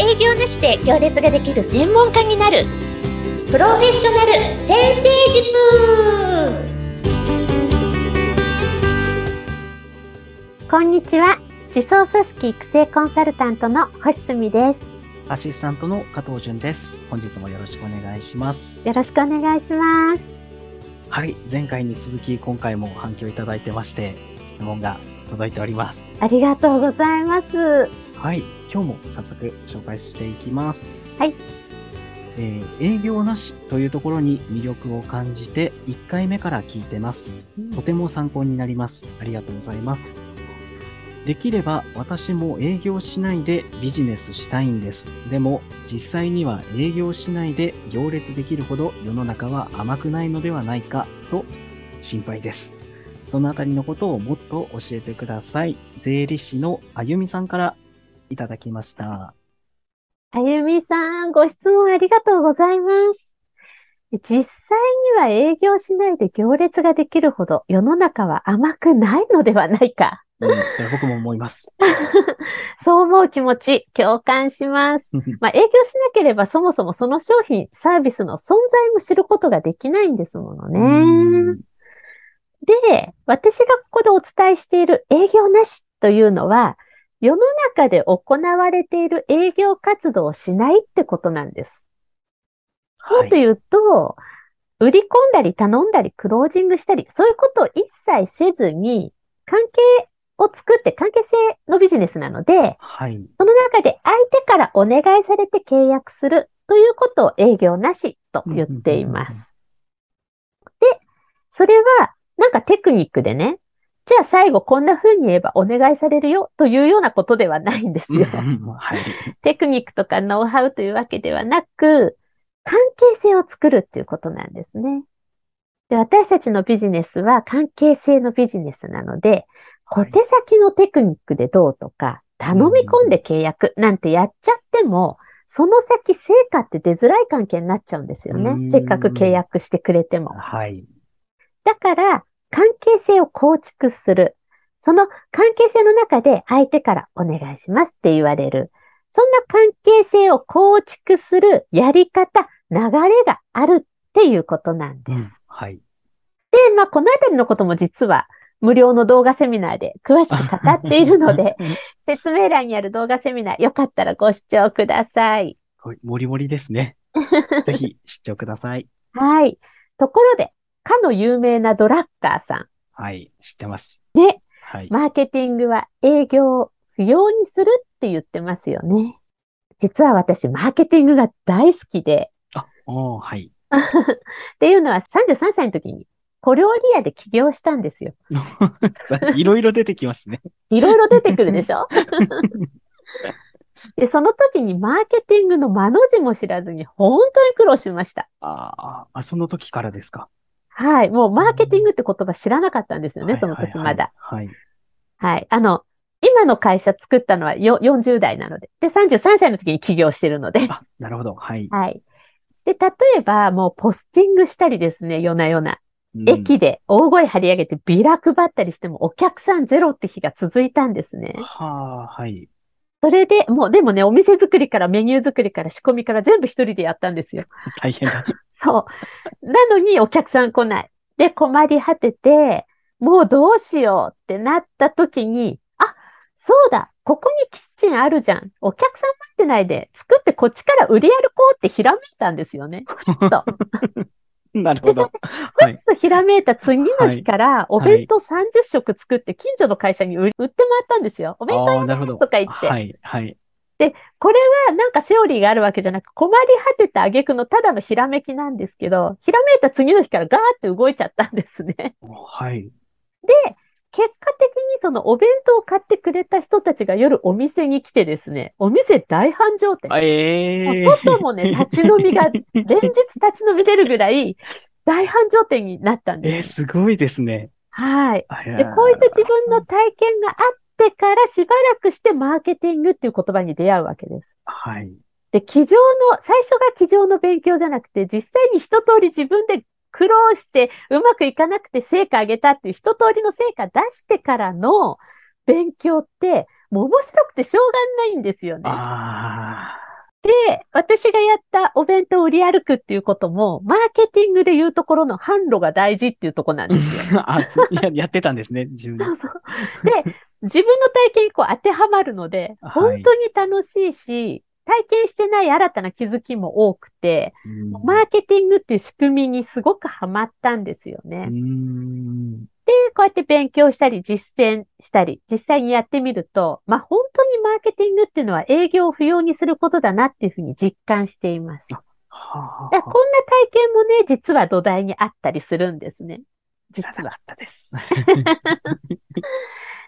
営業なしで行列ができる専門家になる。プロフェッショナル先生塾。こんにちは。自走組織育成コンサルタントの星澄です。アシスタントの加藤純です。本日もよろしくお願いします。よろしくお願いします。はい。前回に続き今回も反響いただいてまして質問が届いております。ありがとうございます。はい今日も早速紹介していきますはいえー、営業なしというところに魅力を感じて1回目から聞いてます。とても参考になります。ありがとうございます。できれば私も営業しないでビジネスしたいんです。でも実際には営業しないで行列できるほど世の中は甘くないのではないかと心配です。そのあたりのことをもっと教えてください。税理士のあゆみさんからいただきました。あゆみさん、ご質問ありがとうございます。実際には営業しないで行列ができるほど世の中は甘くないのではないか。うん、それ僕も思います。そう思う気持ち、共感します。まあ、営業しなければそもそもその商品、サービスの存在も知ることができないんですものね。で、私がここでお伝えしている営業なしというのは、世の中で行われている営業活動をしないってことなんです。もっと言うと、売り込んだり頼んだりクロージングしたり、そういうことを一切せずに、関係を作って関係性のビジネスなので、はい、その中で相手からお願いされて契約するということを営業なしと言っています。で、それはなんかテクニックでね、じゃあ最後こんな風に言えばお願いされるよというようなことではないんですよ。はい、テクニックとかノウハウというわけではなく、関係性を作るっていうことなんですね。で私たちのビジネスは関係性のビジネスなので、小手先のテクニックでどうとか、頼み込んで契約なんてやっちゃっても、その先成果って出づらい関係になっちゃうんですよね。せっかく契約してくれても。はい。だから、関係性を構築する。その関係性の中で相手からお願いしますって言われる。そんな関係性を構築するやり方、流れがあるっていうことなんです。うん、はい。で、まあ、このあたりのことも実は無料の動画セミナーで詳しく語っているので、説明欄にある動画セミナー、よかったらご視聴ください。はい、もりもりですね。ぜひ視聴ください。はい。ところで、かの有名なドラッカーさん。はい、知ってます。で、はい、マーケティングは営業を不要にするって言ってますよね。実は私、マーケティングが大好きで。あ、おはい。っていうのは33歳の時に小料理屋で起業したんですよ。いろいろ出てきますね。いろいろ出てくるでしょ？で、その時にマーケティングの間の字も知らずに本当に苦労しました。ああ、その時からですか？はい。もうマーケティングって言葉知らなかったんですよね、その時まだ。はい。はい。あの、今の会社作ったのはよ40代なので、で、33歳の時に起業してるので。あ、なるほど。はい。はい。で、例えば、もうポスティングしたりですね、夜な夜な。うん、駅で大声張り上げてビラ配ったりしてもお客さんゼロって日が続いたんですね。はあ、はい。それで、もう、でもね、お店作りからメニュー作りから仕込みから全部一人でやったんですよ。大変だ。そう。なのにお客さん来ない。で、困り果てて、もうどうしようってなった時に、あ、そうだ、ここにキッチンあるじゃん。お客さん待ってないで、作ってこっちから売り歩こうってひらめいたんですよね。そう。なるほど。ちょっとひらめいた次の日から、お弁当30食作って近所の会社に売ってもらったんですよ。お弁当やりますとか言って。はい、はい。で、これはなんかセオリーがあるわけじゃなく、困り果てた挙句のただのひらめきなんですけど、ひらめいた次の日からガーって動いちゃったんですね。はい。で、結果的にそのお弁当を買ってくれた人たちが夜お店に来てですね、お店大繁盛店。えー、も外もね、立ち飲みが連日立ち飲み出るぐらい大繁盛店になったんです。えー、すごいですね。はい。で、こういう自分の体験があってからしばらくしてマーケティングっていう言葉に出会うわけです。はい。で、机上の、最初が机上の勉強じゃなくて、実際に一通り自分で苦労してうまくいかなくて成果上げたっていう一通りの成果出してからの勉強って、もう面白くてしょうがないんですよね。私がやったお弁当を売り歩くっていうことも、マーケティングで言うところの販路が大事っていうところなんですよ。あつややってたんですね、自分でそうそう。で、自分の体験にこう当てはまるので、はい本当に楽しいし、体験してない新たな気づきも多くて、うんマーケティングっていう仕組みにすごくハマったんですよね。うーんで、こうやって勉強したり実践したり、実際にやってみると、まあ本当にマーケティングっていうのは営業を不要にすることだなっていうふうに実感しています。はらこんな体験もね、実は土台にあったりするんですね。実は。ったです。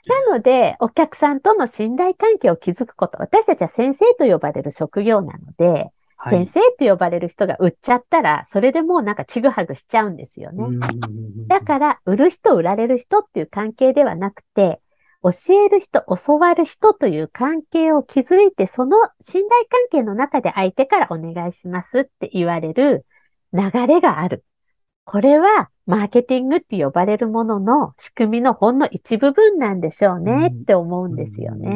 なので、お客さんとの信頼関係を築くこと、私たちは先生と呼ばれる職業なので、はい先生と呼ばれる人が売っちゃったら、それでもうなんかちぐはぐしちゃうんですよね。だから、売る人、売られる人っていう関係ではなくて、教える人、教わる人という関係を築いて、その信頼関係の中で相手からお願いしますって言われる流れがある。これは、マーケティングって呼ばれるものの仕組みのほんの一部分なんでしょうねって思うんですようね。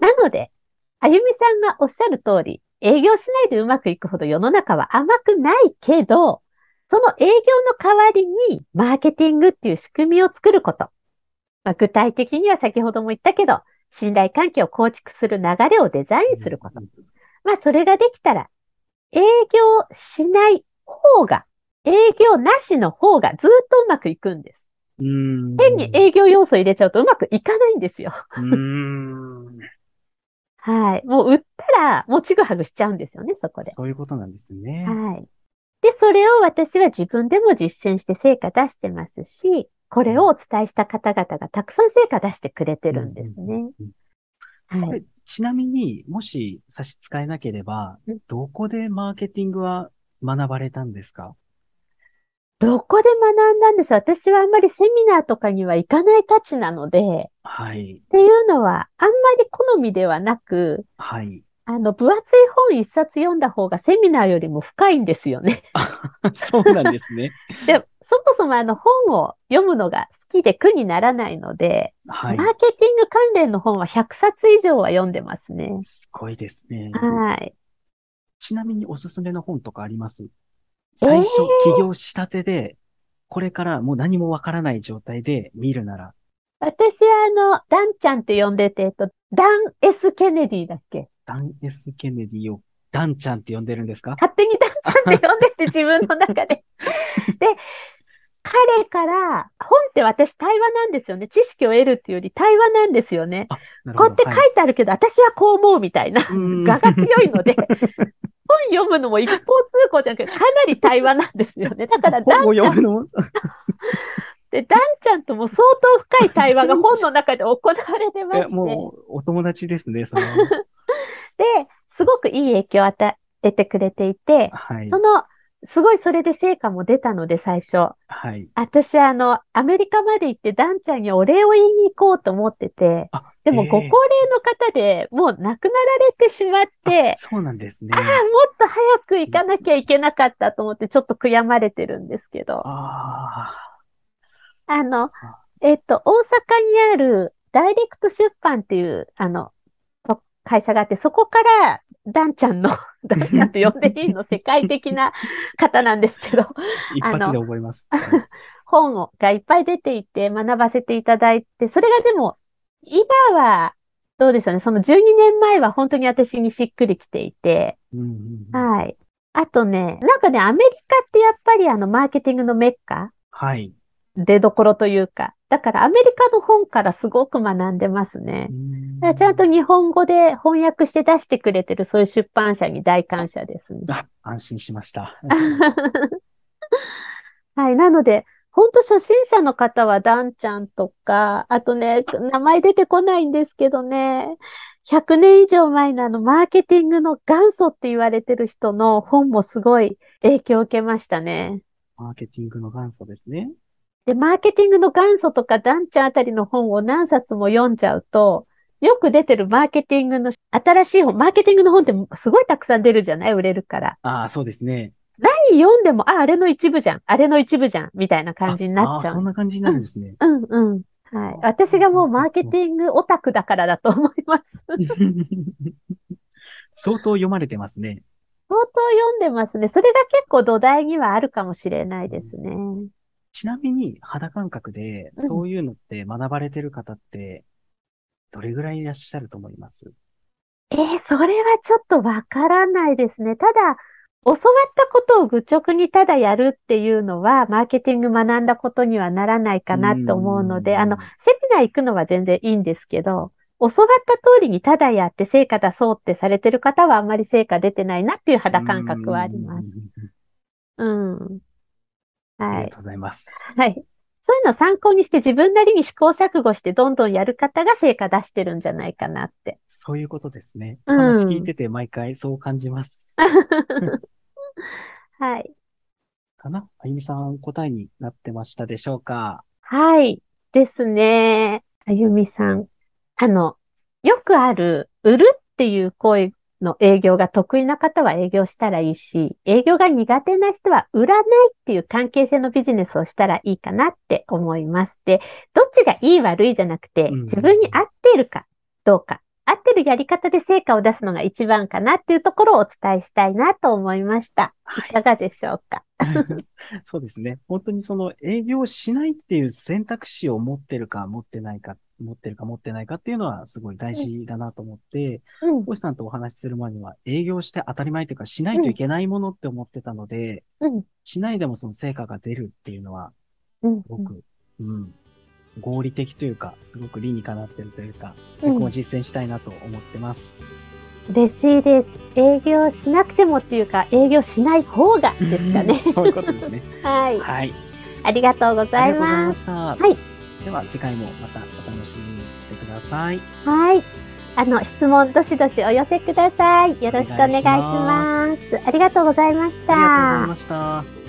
なので、あゆみさんがおっしゃる通り、営業しないでうまくいくほど世の中は甘くないけど、その営業の代わりに、マーケティングっていう仕組みを作ること。まあ、具体的には先ほども言ったけど、信頼関係を構築する流れをデザインすること。まあ、それができたら、営業しない方が、営業なしの方がずっとうまくいくんです。うん変に営業要素入れちゃうとうまくいかないんですよ。うーんはい。もう売ったら、もうちぐはぐしちゃうんですよね、そこで。そういうことなんですね。はい。で、それを私は自分でも実践して成果出してますし、これをお伝えした方々がたくさん成果出してくれてるんですね。はい。ちなみに、もし差し支えなければうん、どこでマーケティングは学ばれたんですか？どこで学んだんでしょう私はあんまりセミナーとかには行かないたちなので、はい。っていうのはあんまり好みではなく、はい。あの、分厚い本一冊読んだ方がセミナーよりも深いんですよね。そうなんですね。で、そもそもあの本を読むのが好きで苦にならないので、はいマ。ーケティング関連の本は100冊以上は読んでますね。すごいですね。はい。ちなみにおすすめの本とかあります？えー最初、起業したてで、これからもう何もわからない状態で見るなら、私はあの、ダンちゃんって呼んでて、えっと、ダン・ S・ ケネディだっけ？ダン・エス・ケネディをダンちゃんって呼んでるんですか？勝手にダンちゃんって呼んでて自分の中で。で、彼から、本って私対話なんですよね。知識を得るっていうより対話なんですよね。こうやって書はいてあるけど、私はこう思うみたいな、ん 我が強いので、本読むのも一方通行じゃなくて、かなり対話なんですよね。だから、ダンちゃん で、ダンちゃんとも相当深い対話が本の中で行われてまして、もう、お友達ですね、それは。で、すごくいい影響を与えてくれていて、はいそ。の、すごいそれで成果も出たので、最初。はい。私、あの、アメリカまで行って、ダンちゃんにお礼を言いに行こうと思ってて、あ、でも、えーご高齢の方でもう亡くなられてしまって、そうなんですね。ああ、。もっと早く行かなきゃいけなかったと思って、ちょっと悔やまれてるんですけど、ああの、えっと、大阪にあるダイレクト出版っていう、あの、と会社があって、そこから、ダンちゃんの、ダンちゃんって呼んでいいの？世界的な方なんですけど、あ、一発で覚えます。本をがいっぱい出ていて学ばせていただいて、それがでも、今は、どうでしょうね。その12年前は本当に私にしっくりきていて、うんうんうんはい。あとね、なんかね、アメリカってやっぱりあの、マーケティングのメッカ？はい。出どころというか、だからアメリカの本からすごく学んでますね。だからちゃんと日本語で翻訳して出してくれてるそういう出版社に大感謝ですね。あ、安心しました。はい。なので、本当初心者の方はダンちゃんとか、あとね、名前出てこないんですけどね、100年以上前のあの、マーケティングの元祖って言われてる人の本もすごい影響を受けましたね。マーケティングの元祖ですね。で、マーケティングの元祖とかダンちゃんあたりの本を何冊も読んじゃうと、よく出てるマーケティングの新しい本、マーケティングの本ってすごいたくさん出るじゃない売れるから。ああ、そうですね。何読んでも、あ、あれの一部じゃん、あれの一部じゃん、みたいな感じになっちゃああ、そ。うんな感じになるんですね。うんうん。はい。私がもうマーケティングオタクだからだと思います。相当読まれてますね。相当読んでますね。それが結構土台にはあるかもしれないですね。ちなみに肌感覚でうんそういうのって学ばれてる方ってどれぐらいいらっしゃると思います？えーそれはちょっとわからないですね。ただ、教わったことを愚直にただやるっていうのは、マーケティング学んだことにはならないかなと思うので、うんあの、セミナー行くのは全然いいんですけど、教わった通りにただやって成果出そうってされてる方はあんまり成果出てないなっていう肌感覚はあります。うん。うん。はい。ありがとうございます。はい。そういうのを参考にして自分なりに試行錯誤してどんどんやる方が成果出してるんじゃないかなって。そういうことですね。うん話聞いてて毎回そう感じます。はい。かな？あゆみさん答えになってましたでしょうか？はい。ですね。あゆみさん。あの、よくある、売るっていう行為の営業が得意な方は営業したらいいし、営業が苦手な人は売らないっていう関係性のビジネスをしたらいいかなって思います。で、どっちがいい悪いじゃなくて、うん自分に合っているかどうか、合ってるやり方で成果を出すのが一番かなっていうところをお伝えしたいなと思いました。はいいかがでしょうか？そうですね。本当にその営業しないっていう選択肢を持ってるか持ってないか、持ってるか持ってないかっていうのはすごい大事だなと思って、うん、星さんとお話しする前には営業して当たり前というかしないといけないものって思ってたので、うん、しないでもその成果が出るっていうのはうんす。ごく、うん、合理的というか、すごく理にかなってるというか、うん僕も実践したいなと思ってます。嬉しいです。営業しなくてもっていうか、営業しない方がですかね。そういうことですね。はい。はい。ありがとうございありがとうございま。ますした。はい。では次回もまたお楽しみにしてください。はい。あの、質問どしどしお寄せください。よろしくお願いします。ありがとうございましありがとうございた。ました。